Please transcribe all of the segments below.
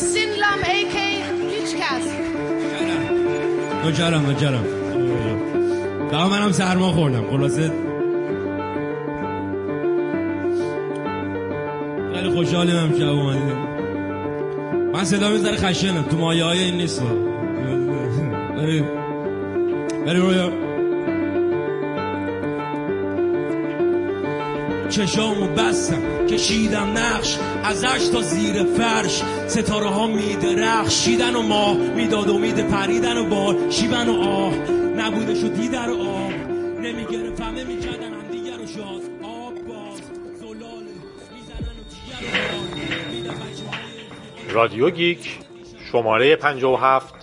Sindlam AK هیچکس نوکرم نوکرم daha منم سرما خوردم. خلاصه. خیلی خوشحالیم هم که اومدیم من صدا می‌ذاره خشنم. تو مایه های این نیست. بری بری رویا. چشامو بستم. کشیدم نقش ازش تا زیر فرش. ستاره ها میدرخشیدن و ماه می‌داد امید پریدن و بال شیبن و آه. نبودش و دیدر و آب نمی‌گرفت همه می‌کردن هم دیگر و شاد. آب باز زلاله می‌زنن و جیگر و های رادیو گیک شماره 57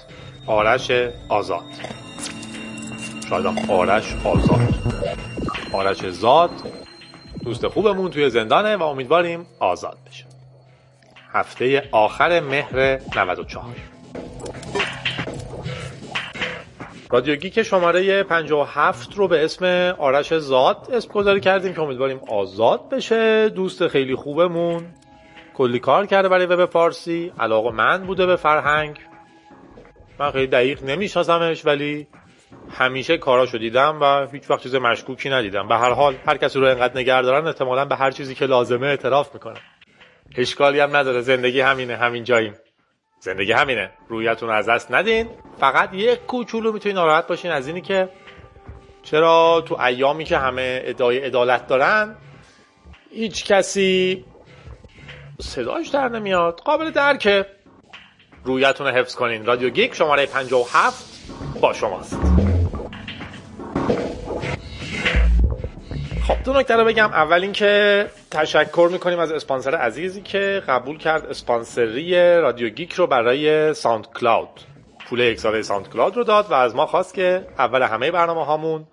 آرش آزاد. شاید آرش آزاد. آرش زاد. دوست خوبمون توی زندانه و امیدواریم آزاد بشه. هفته آخر مهر 94 رادیو گیک شماره 57 رو به اسم آرش زاد اسم گذاری کردیم که امیدواریم آزاد بشه. دوست خیلی خوبمون. کلی کار کرده برای وب فارسی. علاقه من بوده به فرهنگ. من خیلی دقیق نمیشناسمش ولی همیشه کاراشو دیدم و هیچ وقت چیز مشکوکی ندیدم. به هر حال هر کسی رو انقدر نگه دارن احتمالا به هر چیزی که لازمه اعتراف می‌کنه اشکالی هم نداره. زندگی همینه. همین جاییم. زندگی همینه. رویتون رو از دست ندین. فقط یک کوچولو می‌تونین ناراحت باشین از اینی که چرا تو ایامی که همه ادعای عدالت دارن هیچ کسی صداش در نمیاد. قابل درکه. رویتون رو حفظ کنین. رادیو گیک شماره 57 با شماست. خب دو نکته رو بگم. اول اینکه تشکر می‌کنیم از اسپانسر عزیزی که قبول کرد اسپانسری رادیو گیک رو برای SoundCloud پول یک ساله SoundCloud رو داد و از ما خواست که اول همه برنامه هامون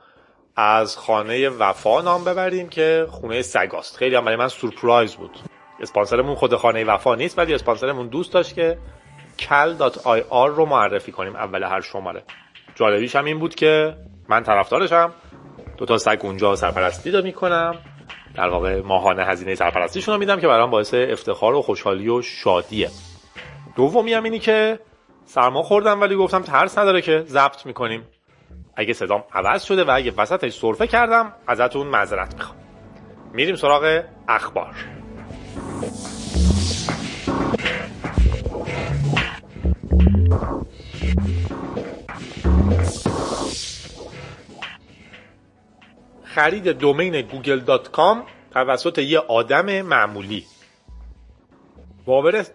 از خانه وفا نام ببریم که خونه سگاست. خیلی هم برای من سورپرایز بود. اسپانسرمون خود خانه وفا نیست ولی اسپانسرمون دوست داشت که cal.ir رو معرفی کنیم اول هر شماره. جالبیش هم این بود که من طرفدارشم. دو تا سگ اونجا سرپرستی داد می‌کنم. در واقع ماهانه هزینه سرپرستیشون رو میدم که برام باعث افتخار و خوشحالی و شادیه. دومی هم اینی که سرما خوردم ولی گفتم ترس نداره که ضبط می‌کنیم. اگه صدام عوض شده و اگه وسطش سرفه کردم ازتون معذرت می‌خوام. میریم سراغ اخبار. خرید domain گوگل dot com توسط یه آدم معمولی. باور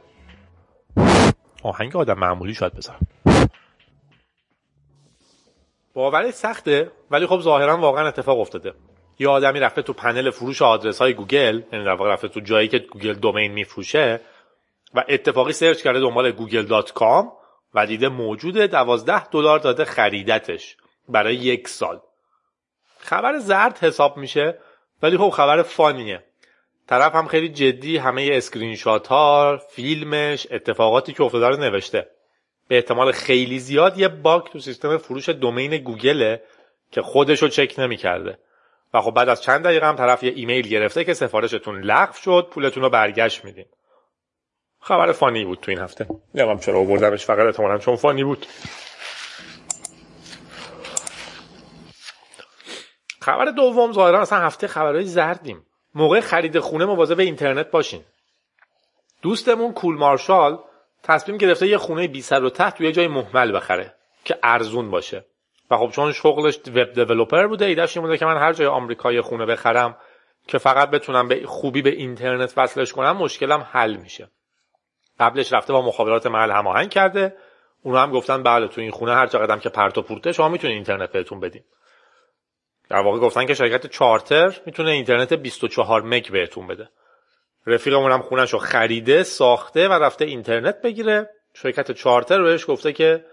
آهنگ آدم معمولی شاید بذارم. باورش سخته ولی خب ظاهرا واقعا اتفاق افتاده. یه آدمی رفته تو پنل فروش آدرس های گوگل یعنی در واقع رفته تو جایی که گوگل domain میفروشه و اتفاقی سرچ کرده دنبال گوگل dot com. و دیده موجوده دوازده دلار داده خریدتش برای یک سال. خبر زرد حساب میشه ولی خب خبر funny ه. طرف هم خیلی جدی همه اسکرین شات ها فیلمش اتفاقاتی که افتاده رو نوشته. به احتمال خیلی زیاد یه باگ تو سیستم فروش دومین گوگله که خودش رو چک نمی‌کرده. و خب بعد از چند دقیقه هم طرف یه ایمیل گرفته که سفارشتون لغو شد پولتون رو برگشت میدین. خبر فانی بود تو این هفته. نمی‌دونم چرا آوردمش فقط احتمالاً چون فانی بود. خبر دوم ظاهرا اصلا هفته خبرهای زردیم. موقع خرید خونه مواظب اینترنت باشین. دوستمون کول مارشال تصمیم گرفته یه خونه بی سر و ته توی یه جای محمل بخره که ارزون باشه. و خب چون شغلش وب دیولپر بوده ایدهش این بوده که من هر جای آمریکا خونه بخرم که فقط بتونم به خوبی به اینترنت وصلش کنم مشکلم حل میشه. قبلش رفته با مخابرات محل هماهنگ کرده. اونا هم گفتن بله تو این خونه هر چقدر که پرت و پورته شما می‌تونید اینترنت بهتون بدیم در واقع گفتن که شرکت چارتر می‌تونه اینترنت 24 مگ بهتون بده. رفیقمون هم خونش رو خریده ساخته و رفته اینترنت بگیره. شرکت چارتر بهش گفته که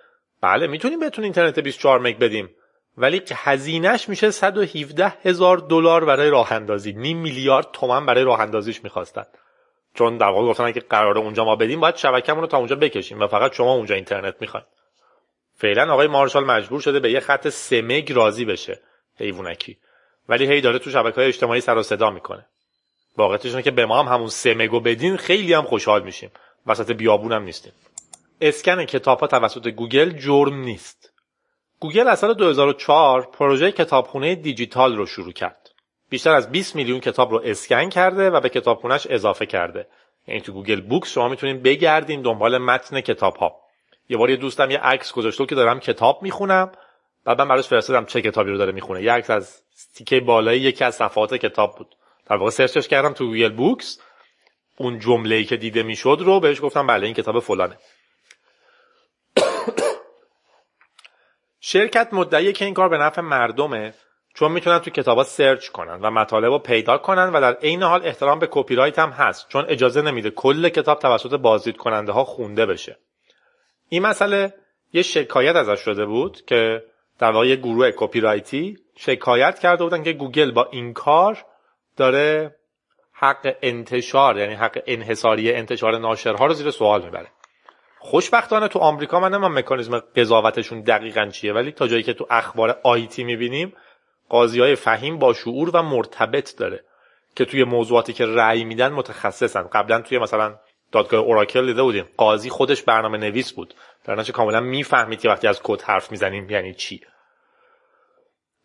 بله می‌تونیم بهتون اینترنت 24 مگ بدیم. ولی هزینهش میشه 117 هزار دلار برای راه اندازی نیم میلیارد تومن برای راه اندازیش می‌خواستن. چون در واقع گفتن که قراره اونجا ما بدیم باید شبکه‌مون رو تا اونجا بکشیم و فقط شما اونجا اینترنت می‌خواین فعلا آقای مارشال مجبور شده به یه خط 3 مگ راضی بشه حیوانکی. ولی هی داره تو شبکه های اجتماعی سر و صدا می‌کنه. واقعیتش که به ما هم همون سه مگو بدین خیلی هم خوشحال میشیم. وسط بیابون هم نیستیم. اسکن کتاب ها توسط گوگل جرم نیست. گوگل از سال 2004 پروژه کتابخونه دیجیتال رو شروع کرد. بیشتر از 20 میلیون کتاب رو اسکن کرده و به کتابخونهش اضافه کرده. یعنی تو Google Books شما می‌تونید بگردین دنبال متن کتاب ها یه بار یه دوستم یه عکس گذاشته که دارم کتاب می‌خونم. بعد من براش فرستادم چه کتابی رو داره می‌خونه. یه عکس از تیکه بالای یکی از صفحات کتاب بود. در واقع سرچش کردم تو Google Books. اون جمله‌ای که دیده می‌شد رو بهش گفتم بله این کتاب فلانه. شرکت مدعیه که این کار به نفع مردمه چون می‌تونن تو کتابا سرچ کنن و مطالب رو پیدا کنن و در عین حال احترام به کپی رایت هم هست چون اجازه نمیده کل کتاب توسط بازدید کننده ها خونده بشه. این مسئله یه شکایت ازش شده بود که در واقع گروه کپی رایتی شکایت کرده بودن که گوگل با این کار داره حق انتشار یعنی حق انحصاری انتشار ناشرها رو زیر سوال می‌بره. خوشبختانه تو آمریکا من نمی‌دونم مکانیزم قضاوتشون دقیقا چیه ولی تا جایی که تو اخبار IT می‌بینیم قاضی های فهیم با شعور و مرتبط داره که توی موضوعاتی که رأی میدن متخصصن. قبلا توی مثلا دادگاه اوراکل دیده بودیم. قاضی خودش برنامه نویس بود. در نتیجه کاملا می‌فهمید که وقتی از کد حرف می‌زنیم یعنی چی.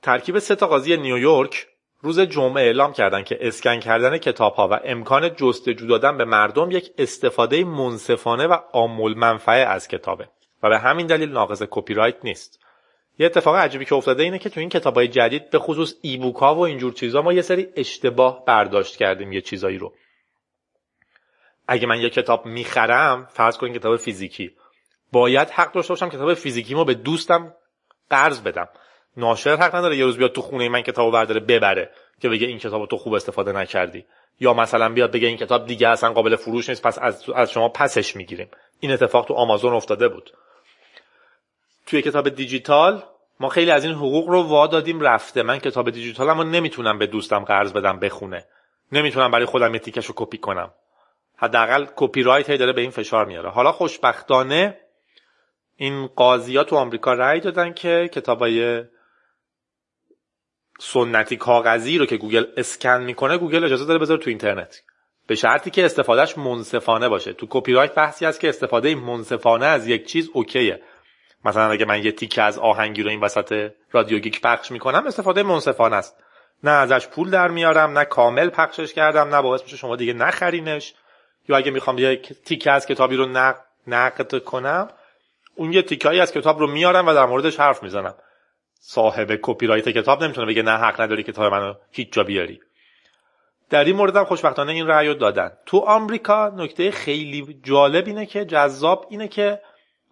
ترکیب سه تا قاضی نیویورک روز جمعه اعلام کردند که اسکن کردن کتاب ها و امکان جستجو دادن به مردم یک استفاده منصفانه و آمول منفعه از کتابه و به همین دلیل ناقض کپی رایت نیست. یه اتفاق عجیبی که افتاده اینه که تو این کتاب های جدید به خصوص ای ها و اینجور چیزا ما یه سری اشتباه برداشت کردیم یه چیزایی رو. اگه من یه کتاب می‌خرم فرض کنید کتاب فیزیکی باید حق داشته باشم کتاب فیزیکیمو به دوستم قرض بدم. ناشر حق نداره یه روز بیاد تو خونه من کتابو برداره ببره که بگه این کتابو تو خوب استفاده نکردی. یا مثلا بیاد بگه این کتاب دیگه اصلا قابل فروش نیست پس از, از شما پسش می‌گیریم. این اتفاق تو آمازون افتاده بود. توی کتاب دیجیتال ما خیلی از این حقوق رو وا دادیم رفته. من کتاب دیجیتالمو نمی‌تونم به دوستم قرض بدم بخونه. نمی‌تونم برای خودم یه تیکش کپی کنم. حداقل کپی رایت داره به این فشار میاره. حالا خوشبختانه این قاضی تو آمریکا رأی دادن که کتابای سنتی کاغذی رو که گوگل اسکن می‌کنه گوگل اجازه داره بذاره تو اینترنت. به شرطی که استفادهش منصفانه باشه. تو کپی رایت بحثی هست که استفاده منصفانه از یک چیز OK ه. مثلا اگه من یه تیکه از آهنگی رو این وسط رادیو گیک پخش می‌کنم استفاده منصفانه است. نه ازش پول در میارم نه کامل پخشش کردم نه باعث میشه شما دیگه نخرینش. یا اگه می‌خوام یه تیکه از کتابی رو نقد کنم اون یه تیکایی از کتاب رو میارم و در موردش حرف می‌زنم. صاحب کپی رایت کتاب نمی‌تونه بگه نه حق نداری کتاب منو هیچ جا بیاری. در این مورد هم خوشبختانه این رأی دادن. تو آمریکا نکته خیلی جالب اینه که جذاب اینه که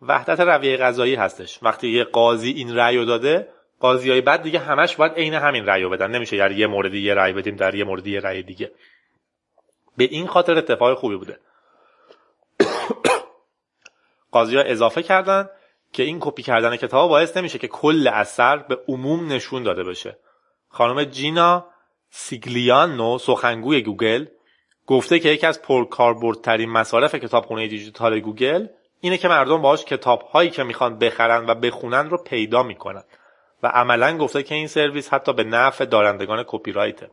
وحدت رویه قضایی هستش. وقتی یه قاضی این رأی داده قاضی های بعد دیگه همش باید عین همین رأی بدن. نمیشه یعنی یه موردی یه رأی بدیم در یه موردی یه رأی دیگه. به این خاطر اتفاق خوبی بوده. قاضی ها اضافه کردن که این کپی کردن کتاب باعث نمیشه که کل اثر به عموم نشون داده بشه. خانم جینا سیگلیانو سخنگوی گوگل گفته که یکی از پرکاربردترین مصارف کتابخونه دیجیتال گوگل اینه که مردم باهاش کتاب هایی که می‌خوان بخرن و بخونن رو پیدا می‌کنن. و عملا گفته که این سرویس حتی به نفع دارندگان کپی رایته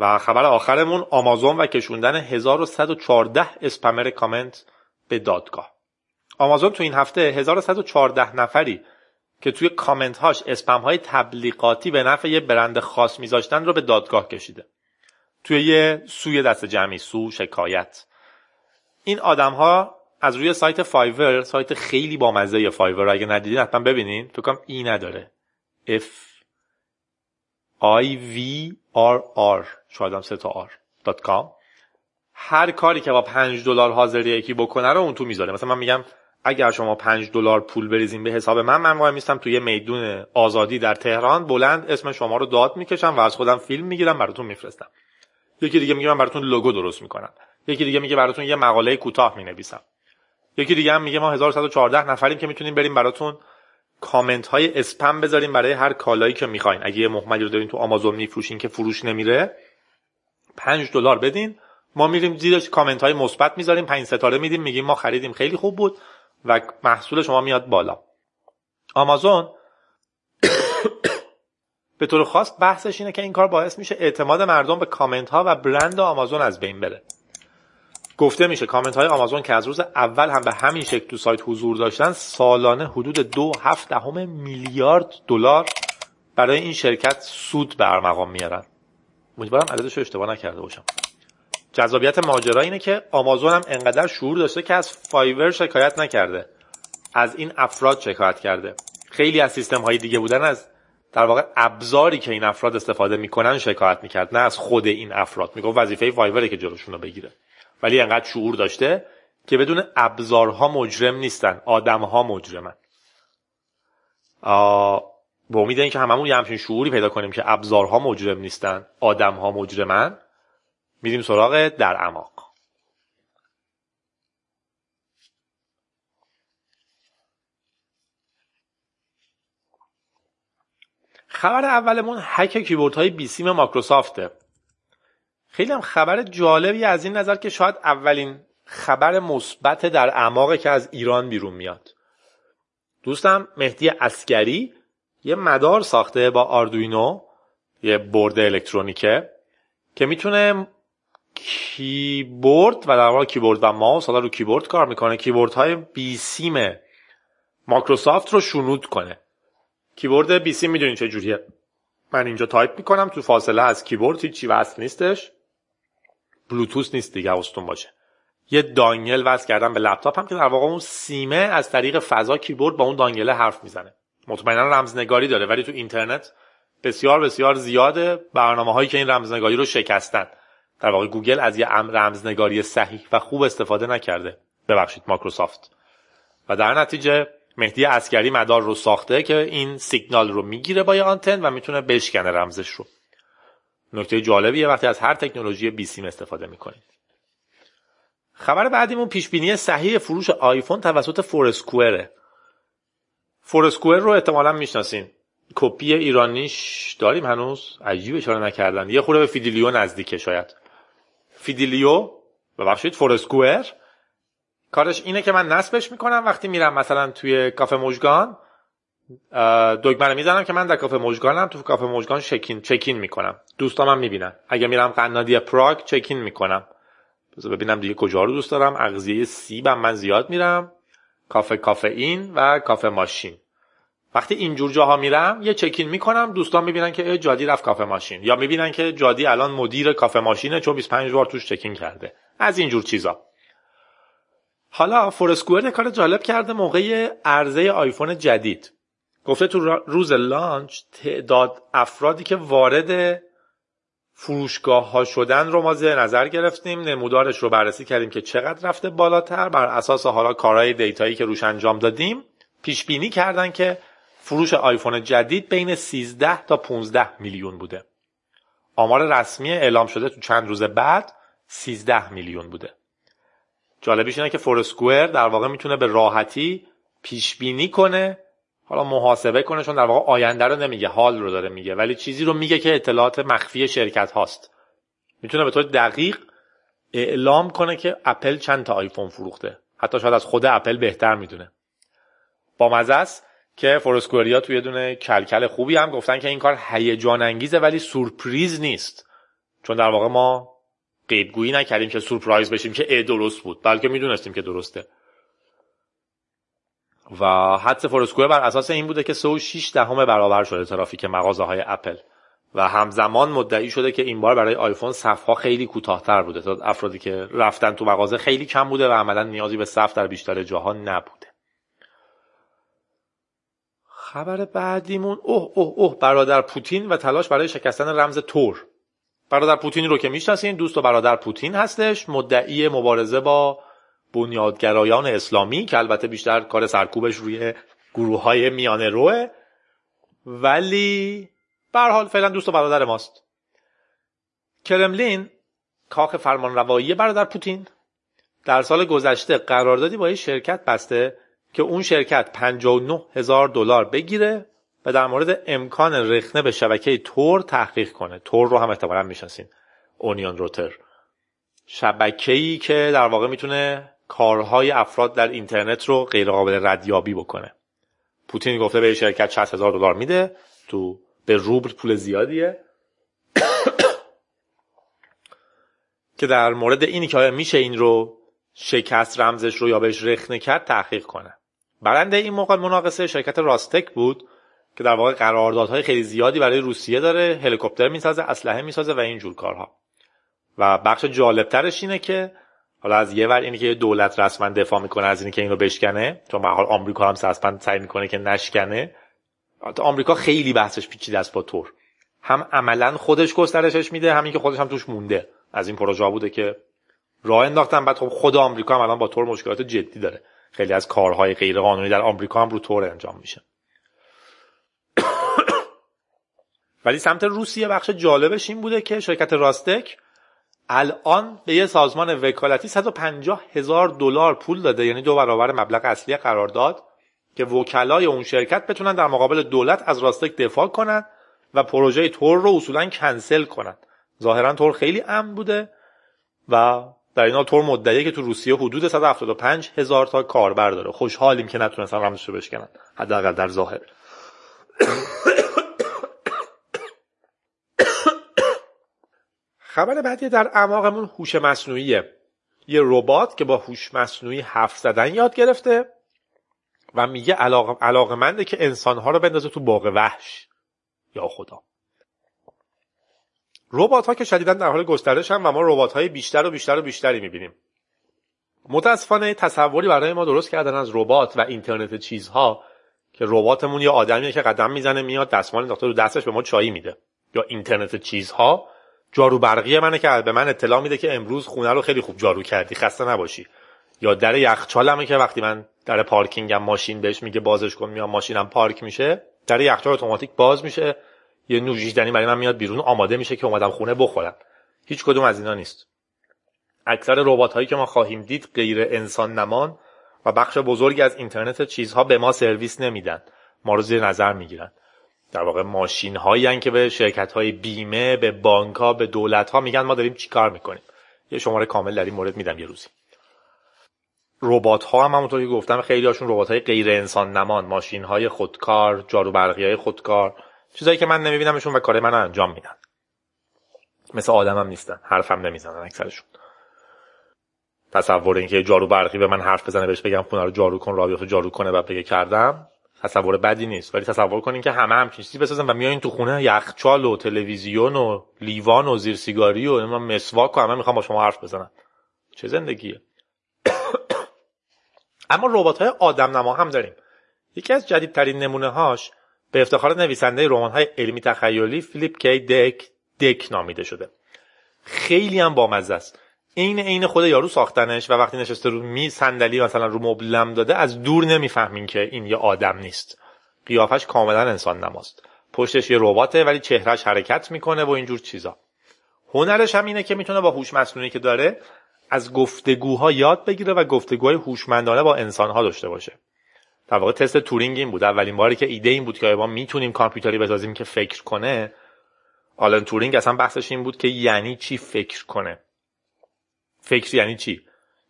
و خبر آخرمون آمازون و کشوندن 1114 اسپمر کامنت به دادگاه. آمازون تو این هفته 1114 نفری که توی کامنت هاش اسپم های تبلیغاتی به نفع یه برند خاص میذاشتن رو به دادگاه کشیده. توی یه sue ی دست جمعی sue شکایت. این آدم ها از روی سایت Fiverr سایت خیلی بامزه Fiverr اگه ندیدین حتما ببینین. تو کام ای نداره. F I V R R. شاید سه تا R. dot com. هر کاری که با 5 دلار حاضر یکی بکنه رو اون تو می‌ذاره. مثلا من میگم اگر شما 5 دلار پول بریزین به حساب من من وای میستم توی میدون آزادی در تهران بلند اسم شما رو داد می‌کشم و از خودم فیلم می‌گیرم براتون میفرستم. یکی دیگه میگه من براتون لوگو درست می‌کنم. یکی دیگه میگه براتون یه مقاله کوتاه می‌نویسم. یکی دیگه هم میگه ما 1114 نفریم که می‌تونیم بریم براتون کامنت های اسپم بذاریم برای هر کالایی که می‌خواین. اگه یه محمدی رو دارین تو آمازون میفروشین که فروش نمیره 5 دلار بدین. ما میریم زیرش کامنت های مثبت می‌ذاریم 5 ستاره میدیم میگیم ما خریدیم خیلی خوب بود و محصول شما میاد بالا. آمازون به طور خاص بحثش اینه که این کار باعث میشه اعتماد مردم به کامنت ها و برند آمازون از بین بره. گفته میشه کامنت های آمازون که از روز اول هم به همین شکل تو سایت حضور داشتن سالانه حدود دو هفت دهم میلیارد دلار برای این شرکت سود به ارمغان میارن. امیدوارم عددش رو اشتباه نکرده باشم. جذابیت ماجرا اینه که آمازون هم انقدر شعور داشته که از Fiverr شکایت نکرده. از این افراد شکایت کرده. خیلی از سیستم های دیگه بودن از در واقع ابزاری که این افراد استفاده می‌کنن شکایت می‌کرد نه از خود این افراد. می‌گفت وظیفه Fiverr ه که جلوشون رو بگیره. ولی انقدر شعور داشته که بدون ابزارها مجرم نیستن آدمها مجرمن. به امید اینکه هممون یه همچین شعوری پیدا کنیم که ابزارها مجرم نیستن آدمها مجرمن میریم سراغ در اعماق. خبر اولمون هک کیبورد های بیسیم ماکروسافته خیلی هم خبر جالبی از این نظر که شاید اولین خبر مثبت در اعماق که از ایران بیرون میاد. دوستم مهدی اسکری یه مدار ساخته با Arduino یه برد الکترونیکه که می‌تونه کیبورد و در واقع کیبورد و ماوس حالا رو کیبورد کار می‌کنه کیبورد های بیسیم ماکروسافت رو شنود کنه. کیبورد بیسیم می‌دونین چه جوریه. من اینجا تایپ می‌کنم تو فاصله از کیبورد هیچی وصل نیستش. بلوتوث نیست دیگه حواستون باشه. یه dongle وصل کردم به لپتاپ هم که در واقع اون سیمه از طریق فضا کیبورد با اون dongle ه حرف می‌زنه. مطمئنا رمزنگاری داره ولی تو اینترنت بسیار بسیار زیاده. برنامه هایی که این رمزنگاری رو شکستن. در واقع گوگل از یه رمزنگاری صحیح و خوب استفاده نکرده. ببخشید ماکروسافت و در نتیجه مهدی اسکری مدار رو ساخته که این سیگنال رو می‌گیره با یه آنتن و می‌تونه بشکنه رمزش رو. نکته جالبیه وقتی از هر تکنولوژی بیسیم استفاده می‌کنید. خبر بعدیمون پیش بینی صحیح فروش آیفون توسط Foursquare ه Foursquare رو احتمالا می‌شناسین. کپی ایرانیش داریم هنوز؟ عجیب اشاره نکردن. یه خورده به فیدیلیو نزدیکه شاید. فیدیلیو ببخشید فورسکوئر کارش اینه که من نصبش می‌کنم وقتی میرم مثلا توی کافه موجگان دکمه می‌زنم که من در کافه موجگانم تو کافه موجگان چکین چکین می‌کنم. دوستام هم می‌بینن. اگه میرم قنادی پراگ چکین می‌کنم. بذار ببینم دیگه کجا رو دوست دارم. اغذیه سیبم من زیاد میرم. کافه کافه این و کافه ماشین. وقتی اینجور جاها میرم یه چکین می‌کنم. دوستان می‌بینن که جادی رفت کافه ماشین. یا می‌بینن که جادی الان مدیر کافه ماشینه چون 25 بار توش چکین کرده. از اینجور چیزا. حالا Foursquare کار جالب کرده موقع عرضه آیفون جدید. گفته تو روز launch تعداد افرادی که وارد فروشگاه ها شدن رو ما زیر نظر گرفتیم. نمودارش رو بررسی کردیم که چقدر رفته بالاتر. بر اساس حالا کارهای data یی که روش انجام دادیم پیش بینی کردن که فروش آیفون جدید بین 13 تا 15 میلیون بوده. آمار رسمی اعلام شده تو چند روز بعد 13 میلیون بوده. جالبیش اینه که Foursquare در واقع می‌تونه به راحتی پیش بینی کنه حالا محاسبه کنه چون در واقع آینده رو نمیگه حال رو داره میگه ولی چیزی رو میگه که اطلاعات مخفی شرکت هاست. می‌تونه به طور دقیق اعلام کنه که اپل چند تا آیفون فروخته. حتی شاید از خود اپل بهتر می‌دونه. با مزه است که Foursquare یا توی دونه کلکل خوبی هم گفتن که این کار هیجان انگیزه ولی سورپریز نیست. چون در واقع ما قیبگویی نکردیم که سورپرایز بشیم که ای درست بود. بلکه می‌دونستیم که درسته. و حدس فورسکوئر بر اساس این بوده که 3.6 دهم برابر شده ترافیک مغازه های اپل. و همزمان مدعی شده که این بار برای آیفون صفها خیلی کوتاهتر بوده. تا افرادی که رفتن تو مغازه خیلی کم بوده و عملا نیازی به صف در بیشتر جاها نبوده. خبر بعدیمون اوه اوه اوه برادر پوتین و تلاش برای شکستن رمز تور. برادر پوتین رو که می‌شناسین دوست و برادر پوتین هستش. مدعی مبارزه با بنیادگرایان اسلامی که البته بیشتر کار سرکوبش روی گروه های میانه روه ولی به حال فعلا دوست و برادر ماست. کرملین کاخ فرمانروایی برادر پوتین در سال گذشته قراردادی با شرکت بسته که اون شرکت 59 هزار دلار بگیره و در مورد امکان رخنه به شبکه تور تحقیق کنه. تور رو هم احتمالا می‌شناسین. اونیون روتر شبکه‌ای که در واقع می‌تونه کارهای افراد در اینترنت رو غیر قابل ردیابی بکنه. پوتین گفته به شرکت 60 هزار دلار میده تو به روبل پول زیادیه. که در مورد اینی که آیا میشه این رو شکست رمزش رو یا بهش رخنه کرد تحقیق کنه. برنده این موقع مناقصه شرکت راستک بود که در واقع قراردادهای خیلی زیادی برای روسیه داره هلیکوپتر می‌سازه اسلحه می‌سازه و این جور کارها. و بخش جالبترش اینه که حالا از یه ور اینه که دولت رسما دفاع می‌کنه از اینکه که اینو بشکنه. چون به حال آمریکا هم سسپند سعی می‌کنه که نشکنه. آمریکا خیلی بحثش پیچیده است با تور هم عملا خودش گسترشش میده همین که خودش هم توش مونده. از این پروژه بوده که راه انداختن. بعد خب خود آمریکا هم الان با تور مشکلات جدی داره. خیلی از کارهای غیر قانونی در آمریکا هم رو تور انجام میشه. ولی سمت روسیه بخش جالبش این بوده که شرکت راستک الان به یه سازمان وکالتی 150 هزار دلار پول داده یعنی دو برابر مبلغ اصلی قرارداد که وکلای اون شرکت بتونن در مقابل دولت از راستک دفاع کنن و پروژه تور رو اصولا کنسل کنن. ظاهرا تور خیلی امن بوده و در این حال تور مدعیه که تو روسیه حدود 175 هزار تا کاربر داره. خوشحالیم که نتونستن رمزش رو بشکنن. حداقل در ظاهر. خبر بعدی در اعماقمون هوش مصنوعیه. یه ربات که با هوش مصنوعی حرف زدن یاد گرفته و میگه علاقه علاقمنده که انسانها رو بندازه تو باغ وحش. یا خدا. ربات ها که شدیدا در حال گسترش هم و ما ربات های بیشتر و بیشتر و بیشتری می‌بینیم. متاسفانه تصوری برای ما درست کردن از ربات و اینترنت چیزها که رباتمون یه آدمیه که قدم می‌زنه میاد دستمال انداخته رو دستش به ما چایی میده. یا اینترنت چیزها جارو برقی منه که به من اطلاع میده که امروز خونه رو خیلی خوب جارو کردی. خسته نباشی. یا در یخچالمه که وقتی من در پارکینگم ماشین بهش میگه بازش کن میام ماشینم پارک میشه. در یخچال اتوماتیک باز میشه. یه نوشیدنی برای من میاد بیرون آماده میشه که اومدم خونه بخورم. هیچ کدوم از اینا نیست. اکثر ربات هایی که ما خواهیم دید غیر انسان نمان و بخش بزرگی از اینترنت چیزها به ما سرویس نمیدن. ما رو زیر نظر می‌گیرن. در واقع ماشین هایی که به شرکت های بیمه به بانک ها به دولت ها میگن ما داریم چیکار می‌کنیم. یه شماره کامل در این مورد میدم یه روزی. ربات ها هم همونطور که گفتم خیلی هاشون ربات های غیر انسان نمان ماشین های خودکار جارو برقی های خودکار چیزایی که من نمیبینمشون و کار من انجام میدن. مثل آدمم هم نیستن حرفم نمی‌زنن اکثرشون. تصور اینکه جارو برقی به من حرف بزنه بهش بگم خونه رو جارو کن رابطه جارو کنه و بگه کردم. تصور بدی نیست. ولی تصور کنین که همه همچین چیزی بسازن و میایین تو خونه یخچال و تلویزیون و لیوان و زیر سیگاری و مسواک و همه می‌خوام با شما حرف بزنن. چه زندگیه؟ اما ربات های آدم نما هم داریم. یکی از جدیدترین نمونه هاش به افتخار نویسنده رمان های علمی تخیلی فیلیپ کی دک دک نامیده شده. خیلی هم بامزه است. عین عین خود یارو ساختنش و وقتی نشسته رو می صندلی مثلا رو مبلم داده از دور نمی‌فهمین که این یه آدم نیست. قیافش کاملا انسان نماست. پشتش یه رباته ولی چهرهش حرکت می‌کنه و اینجور چیزا. هنرش هم اینه که می‌تونه با هوش مصنوعی که داره از گفتگوها یاد بگیره و گفتگوهای هوشمندانه با انسانها داشته باشه. در واقع تست تورینگ این بود. اولین باری که ایده این بود که ما می‌تونیم کامپیوتری بسازیم که فکر کنه آلن تورینگ اصلا بحثش این بود که یعنی چی فکر کنه. فکر یعنی چی؟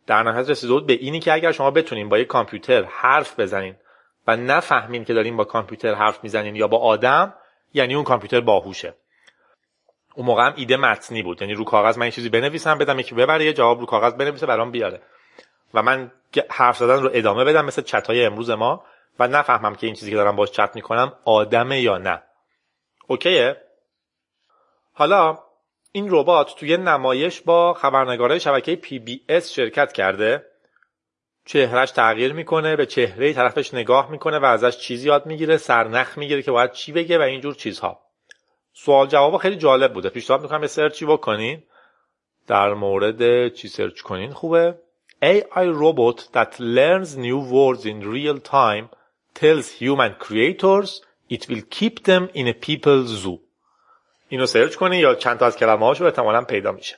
در نهایت رسیده بود به اینی که اگر شما بتونین با یک کامپیوتر حرف بزنین و نفهمین که دارین با کامپیوتر حرف می‌زنین یا با آدم یعنی اون کامپیوتر باهوشه. اون موقع هم ایده متنی بود. یعنی رو کاغذ من این چیزی بنویسم بدم یکی ببره یه جواب رو کاغذ بنویسه برام بیاره. و من حرف زدن رو ادامه بدم مثل چت های امروز ما و نفهمم که این چیزی که دارم باش چت می‌کنم آدمه یا نه. اوکیه؟ حالا این ربات توی نمایش با خبرنگارای شبکه PBS شرکت کرده. چهرش تغییر می‌کنه به چهره طرفش نگاه می‌کنه و ازش چیزی یاد می‌گیره سرنخ می‌گیره که باید چی بگه و اینجور چیزها. سوال جواب خیلی جالب بوده. پیشنهاد می‌کنم یه search ی بکنین. در مورد چی سرچ کنین؟ خوبه. AI robot that learns new words in real time tells human creators it will keep them in a people zoo. اینو سرچ کنی یا چند تا از کلمه هاشو احتمالا پیدا میشه.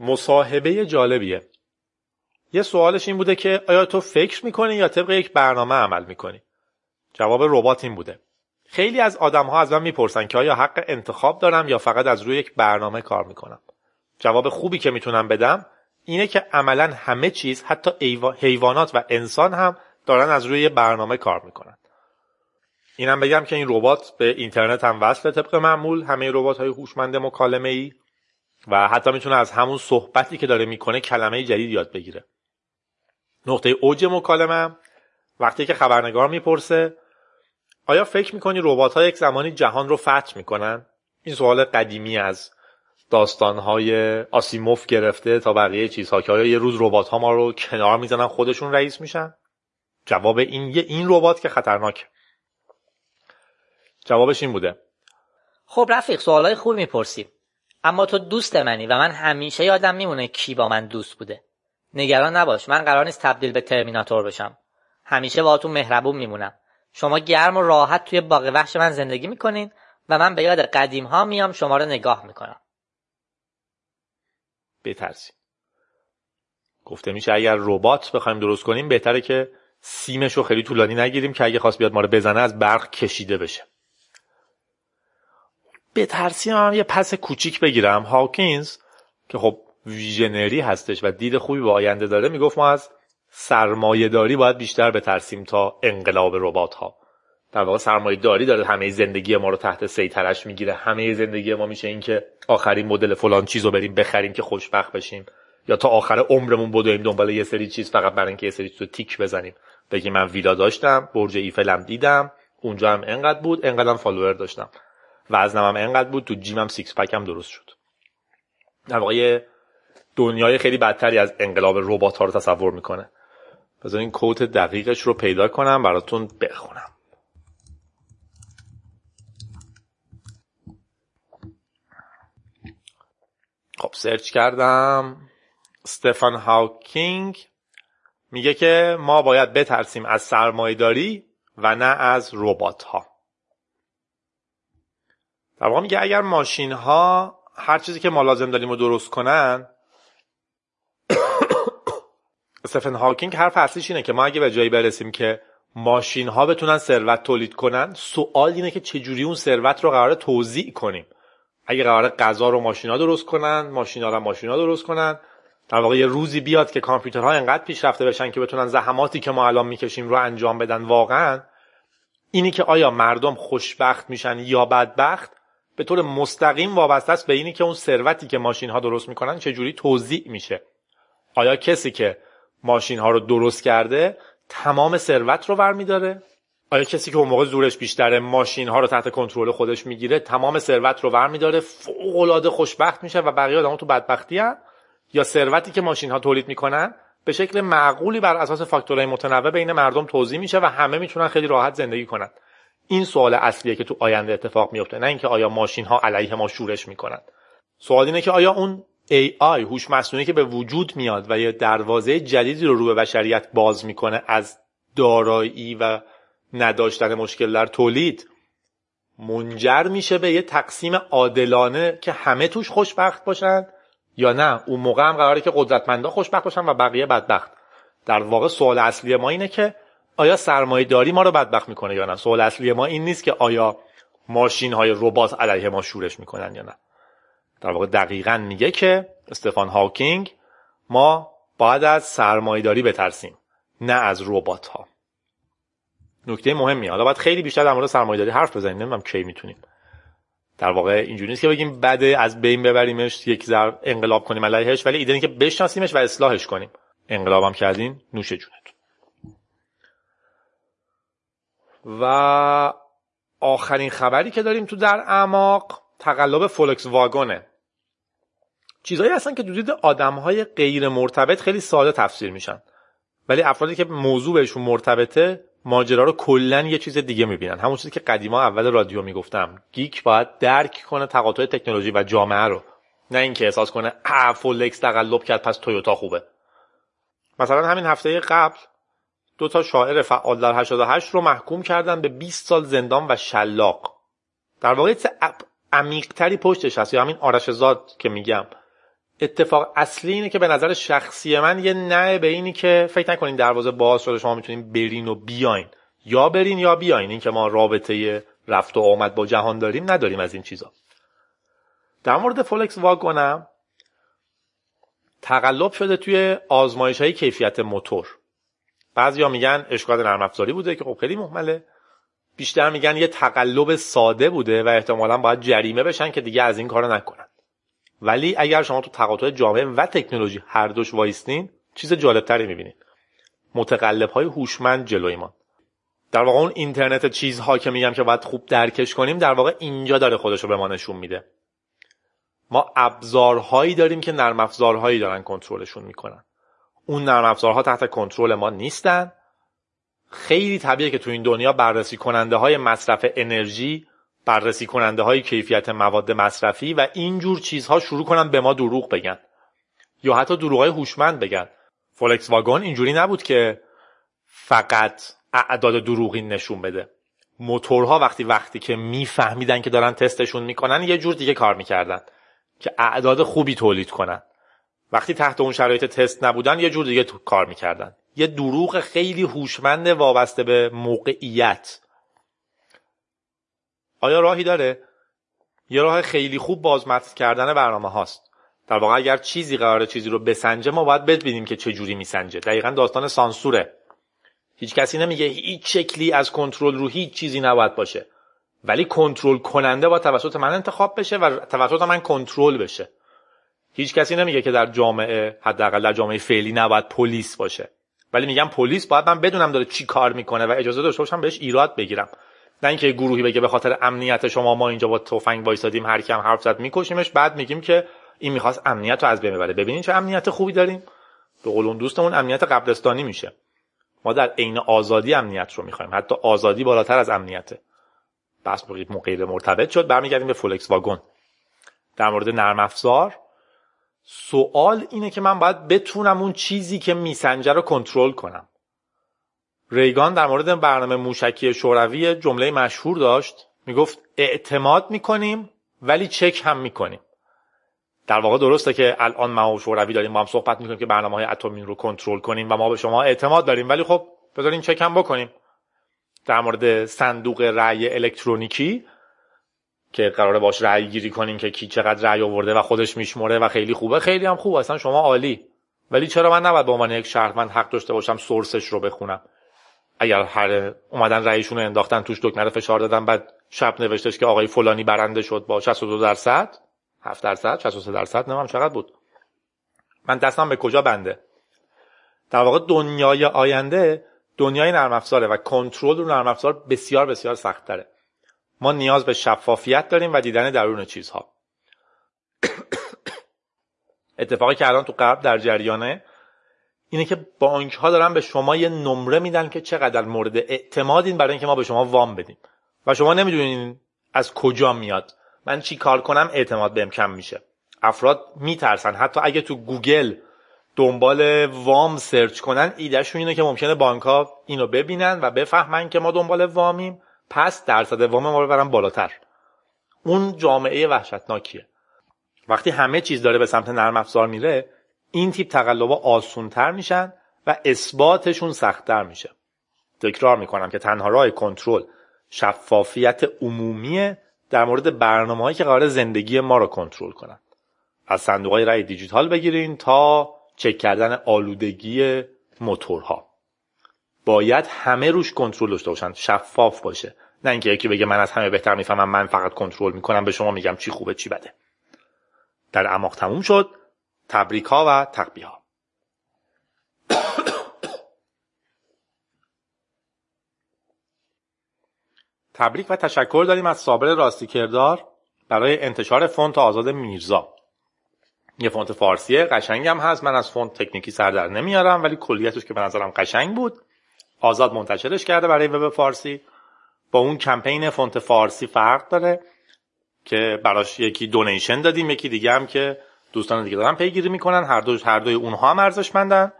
مصاحبه جالبیه. یه سوالش این بوده که آیا تو فکر می‌کنی یا طبق یک برنامه عمل می‌کنی؟ جواب ربات این بوده. خیلی از آدم ها از من می‌پرسن که آیا حق انتخاب دارم یا فقط از روی یک برنامه کار می‌کنم؟ جواب خوبی که می‌تونم بدم اینه که عملا همه چیز حتی حیوانات و انسان هم دارن از روی برنامه کار می‌کنن. اینم بگم که این ربات به اینترنت هم وصل طبق معمول همه ربات های هوشمند مکالمه ای و حتی می‌تونه از همون صحبتی که داره می‌کنه کلمه جدید یاد بگیره. نقطه اوج مکالمه وقتی که خبرنگار می‌پرسه آیا فکر می‌کنی ربات ها یک زمانی جهان رو فتح می‌کنن؟ این سوال قدیمی از داستانهای آسیموف گرفته تا بقیه چیزها که آیا یه روز ربات ها ما رو کنار می‌زنن خودشون رئیس میشن؟ جواب این یه این ربات که خطرناک جوابش این بوده. خب رفیق سوالای خوب می‌پرسی. اما تو دوست منی و من همیشه یادم میمونه کی با من دوست بوده. نگران نباش من قرار نیست تبدیل به ترمیناتور بشم. همیشه باهاتون مهربون میمونم. شما گرم و راحت توی باغ وحش من زندگی می‌کنین و من به یاد قدیم ها میام شما رو نگاه می‌کنم. بترسیم گفته میشه اگر ربات بخوایم درست کنیم بهتره که سیمش رو خیلی طولانی نگیریم که اگه خواست بیاد ما رو بزنه از برق کشیده بشه. بترسیم هم یه پس کوچیک بگیرم. هاکینز که خب visionary هستش و دید خوبی به آینده داره می‌گفت ما از سرمایه داری باید بیشتر بترسیم تا انقلاب ربات ها در واقع سرمایه داری داره همه زندگی ما رو تحت سیطرش می‌گیره. همه زندگی ما میشه این که آخرین مدل فلان چیز رو بریم بخریم که خوشبخت بشیم. یا تا آخر عمرمون بدویم دنبال یه سری چیز فقط برای اینکه یه سری چیز رو تیک بزنیم. بگیم من ویلا داشتم برج ایفلم دیدم اونجا هم انقدر بود انقدرم follower داشتم. وزنم هم انقدر بود تو gym م six pack م درست شد. در واقع دنیای خیلی بدتری از انقلاب ربات ها رو تصور می‌کنه. بذار این quote دقیقش رو پیدا کنم براتون بخونم. خب search کردم. استفان هاکینگ میگه که ما باید بترسیم از سرمایهداری و نه از ربات ها. در واقع میگه اگر ماشین ها هر چیزی که ما لازم داریم رو درست کنن استفن هاکینگ حرف اصلیش اینه که ما اگه به جایی برسیم که ماشین ها بتونن ثروت تولید کنن سوال اینه که چجوری اون ثروت رو قرار توضیع کنیم. اگه قرار غذا رو ماشینا درست کنن ماشینا رو ماشینا درست کنن در واقع یه روزی بیاد که کامپیوترها انقدر پیشرفته بشن که بتونن زحماتی که ما الان می‌کشیم رو انجام بدن واقعا اینی که آیا مردم خوشبخت میشن یا بدبخت به طور مستقیم وابسته است به اینی که اون ثروتی که ماشین ها درست می‌کنن چجوری توضیع میشه. آیا کسی که ماشین ها رو درست کرده تمام ثروت رو برمیداره؟ آیا کسی که اون موقع زورش بیشتره ماشین ها رو تحت کنترل خودش می‌گیره تمام ثروت رو برمیداره فوق العاده خوشبخت میشه و بقیه آدم‌ها تو بدبختی هن؟ یا ثروتی که ماشین ها تولید می‌کنن به شکل معقولی بر اساس فاکتورهای متنوع بین مردم توضیح میشه و همه می‌تونن خیلی راحت زندگی کنن؟ این سوال اصلیه که تو آینده اتفاق میفته نه اینکه آیا ماشین ها علیه ما شورش می‌کنن. سوال اینه که آیا اون AI هوش مصنوعی که به وجود میاد و یه دروازه جدیدی رو رو به بشریت باز می‌کنه از دارایی و نداشتن مشکل در تولید منجر میشه به یه تقسیم عادلانه که همه توش خوشبخت باشن یا نه؟ اون موقع هم قراره که قدرتمندا خوشبخت باشن و بقیه بدبخت. در واقع سوال اصلی ما اینه که آیا سرمایه داری ما رو بدبخت می‌کنه یا نه؟ سوال اصلی ما این نیست که آیا ماشین های ربات علیه ما شورش می‌کنن یا نه. در واقع دقیقا میگه که استفان هاکینگ ما باید از سرمایه داری بترسیم نه از ربات ها نکته مهمی. حالا باید خیلی بیشتر در مورد سرمایه داری حرف بزنیم نمی‌دونم کی می‌تونیم. در واقع اینجوری نیست که بگیم بده از بین ببریمش یک ذر انقلاب کنیم علیهش ولی ایده که بشناسیمش و اصلاحش کنیم. انقلابم کردین نوش جونت و آخرین خبری که داریم تو در اعماق تقلب فولکس واگونه چیزهایی هستن که تو دید آدمهای غیر مرتبط خیلی ساده تفسیر میشن. ولی افرادی که موضوع بهشون مرتبطه ماجرا رو کلا یه چیز دیگه می‌بینن. همون چیزی که قدیما اول رادیو می‌گفتم. گیک باید درک کنه تقاطع تکنولوژی و جامعه رو. نه اینکه احساس کنه اه فولکس تقلب کرد پس تویوتا خوبه. مثلا همین هفته قبل دو تا شاعر فعال در 88 رو محکوم کردن به 20 سال زندان و شلاق. در واقع عمیقتری پشتش هست. یا همین آرش زاد که میگم. اتفاق اصلی اینه که به نظر شخصی من یه نه به اینی که فکر نکنین دروازه باز شده شما می‌تونین برین و بیاین. یا برین یا بیاین. این که ما رابطه رفت و آمد با جهان داریم نداریم از این چیزا. در مورد فولکس واگنم تقلب شده توی آزمایش های کیفیت موتور. بعضیا میگن اشکال نرم افزاری بوده که خب خیلی محمله. بیشتر میگن یه تقلب ساده بوده و احتمالا باید جریمه بشن که دیگه از این کارو نکنن. ولی اگر شما تو تقاطع جامعه و تکنولوژی هر دوش وایستین چیز جالبتری می‌بینید متقلب های هوشمند جلوی ما. در واقع اون اینترنت چیزها که میگم که باید خوب درکش کنیم در واقع اینجا داره خودش رو به ما نشون میده. ما ابزارهایی داریم که نرم افزارهایی دارن کنترلشون می‌کنن. اون نرم افزارها تحت کنترل ما نیستن. خیلی طبیعه که تو این دنیا بررسی کننده های مصرف انرژی بررسی کننده های کیفیت مواد مصرفی و اینجور چیزها شروع کنن به ما دروغ بگن. یا حتی دروغ های هوشمند بگن. فولکس واگن اینجوری نبود که فقط اعداد دروغی نشون بده. موتورها وقتی وقتی که میفهمیدن که دارن تستشون می‌کنن یه جور دیگه کار می‌کردن که اعداد خوبی تولید کنن. وقتی تحت اون شرایط تست نبودن یه جور دیگه کار می‌کردن. یه دروغ خیلی هوشمند وابسته به موقعیت. آیا راهی داره؟ یه راه خیلی خوب بازمتن کردن برنامه هاست. در واقع اگر چیزی قراره چیزی رو بسنجه ما باید ببینیم که چه جوری میسنجه. دقیقا داستان سانسوره. هیچ کسی نمیگه هیچ شکلی از کنترل رو هیچ چیزی نباید باشه. ولی کنترل کننده با توسط من انتخاب بشه و توسط من کنترل بشه. هیچ کسی نمیگه که در جامعه حداقل در جامعه فعلی نباید پلیس باشه. ولی میگم پلیس باید من بدونم داره چی کار می‌کنه و اجازه داشته باشم بهش ایراد بگیرم. نه اینکه گروهی بگه به خاطر امنیت شما ما اینجا با تفنگ وایسادیم هر کم حرف زد میکشیمش. بعد میگیم که این می‌خواست امنیت رو از بین ببره. ببینین چه امنیت خوبی داریم. به قول اون دوستمون امنیت قبرستانی میشه. ما در عین آزادی امنیت رو می‌خوایم. حتی آزادی بالاتر از امنیته. بس غیر مرتبط شد. برمیگردیم به فولکس واگن. در مورد نرم افزار سوال اینه که من باید بتونم اون چیزی که میسنجه رو کنترل کنم. ریگان در مورد برنامه موشکی شوروی جمله مشهور داشت. می‌گفت اعتماد می‌کنیم ولی چک هم می‌کنیم. در واقع درسته که الان ما و شوروی داریم با هم صحبت می‌کنیم که برنامه های اتمی رو کنترل کنیم و ما به شما اعتماد داریم ولی خب بذارین چک هم بکنیم. در مورد صندوق رأی الکترونیکی که قراره باش رأی گیری کنیم که کی چقدر رأی آورده و خودش میشمره و خیلی خوبه. خیلی هم خوب اصلا شما عالی. ولی چرا من نباید به عنوان یک شهروند حق داشته باشم سورسش رو بخونم؟ اگر هر اومدن رأیشون رو انداختن توش دکمه رو فشار دادن بعد شب نوشتش که آقای فلانی برنده شد با 62 درصد 7 درصد 63 درصد نمی‌دونم چقدر بود؟ من دستم به کجا بنده؟ در واقع دنیای آینده دنیای نرم افزاره و کنترل رو نرم افزار بسیار بسیار سخت تره ما نیاز به شفافیت داریم و دیدن درون چیزها. اتفاقی که الان تو غرب در جریانه اینه که بانک ها دارن به شما یه نمره میدن که چقدر مورد اعتمادین برای اینکه ما به شما وام بدیم. و شما نمی‌دونین از کجا میاد. من چی کار کنم؟ اعتماد بهم کم میشه. افراد میترسن. حتی اگه تو گوگل دنبال وام search کنن ایدهشون اینه که ممکنه بانک ها اینو ببینن و بفهمن که ما دنبال وامیم. پس درصد وام ما رو بالاتر. اون جامعه وحشتناکیه. وقتی همه چیز داره به سمت نرم افزار میره این تیپ تقلبا آسونتر میشن و اثباتشون سختتر میشه. تکرار می‌کنم که تنها راه کنترل شفافیت عمومیه در مورد برنامه که قرار زندگی ما رو کنترل کنن. از صندوق های رای دیجیتال بگیرین تا چک کردن آلودگی موتورها. باید همه روش کنترل داشته باشن شفاف باشه. نه اینکه یکی بگه من از همه بهتر می‌فهمم من فقط کنترل می‌کنم به شما میگم چی خوبه چی بده. در اعماق تموم شد. تبریک ها و تقبیه ها تبریک و تشکر داریم از صابر راستی کردار برای انتشار فونت آزاد میرزا. یه فونت فارسیه قشنگم هست. من از فونت تکنیکی سر در نمیارم ولی کلیتش که به نظرم قشنگ بود. آزاد منتشرش کرده برای وب فارسی. با اون کمپین فونت فارسی فرق داره که براش یکی donation دادیم یکی دیگه هم که دوستان دیگه دارن پیگیری می‌کنن. هر دو هر دوی اونها هم ارزشمندن.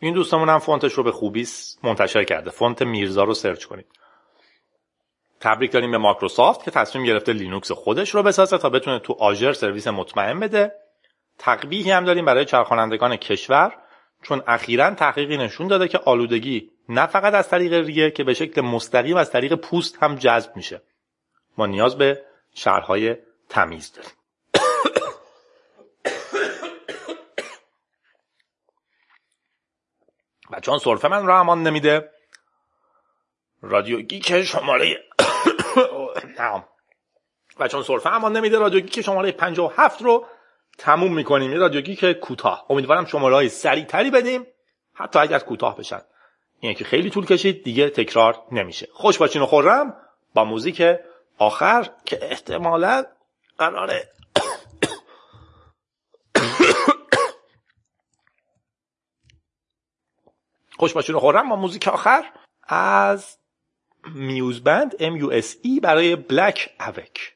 این دوستمون هم فونتش رو به خوبی منتشر کرده. فونت میرزا رو search کنید. تبریک داریم به مایکروسافت که تصمیم گرفته لینوکس خودش رو بسازه تا بتونه تو Azure سرویس مطمئن بده. تقبیحی هم داریم برای چرخانندگان کشور چون اخیرا تحقیقی نشون داده که آلودگی نه فقط از طریق ریه که به شکل مستقیم از طریق پوست هم جذب میشه. ما نیاز به شهرهای تمیز داریم. و چون سرفه من را امان نمیده رادیو گیک شماره و چون سرفه امان نمیده رادیو گیک شماره 57 رو تموم می‌کنیم. یه رادیو گیک کوتاه. امیدوارم شماره های سریعتری بدیم. حتی اگر کوتاه بشن. این که خیلی طول کشید دیگه تکرار نمیشه. خوش باشین و خرم با موزیک آخر که احتمالا قراره. خوش باشین و خورم با موزیک آخر از میوز بند MUSE برای بلک اوک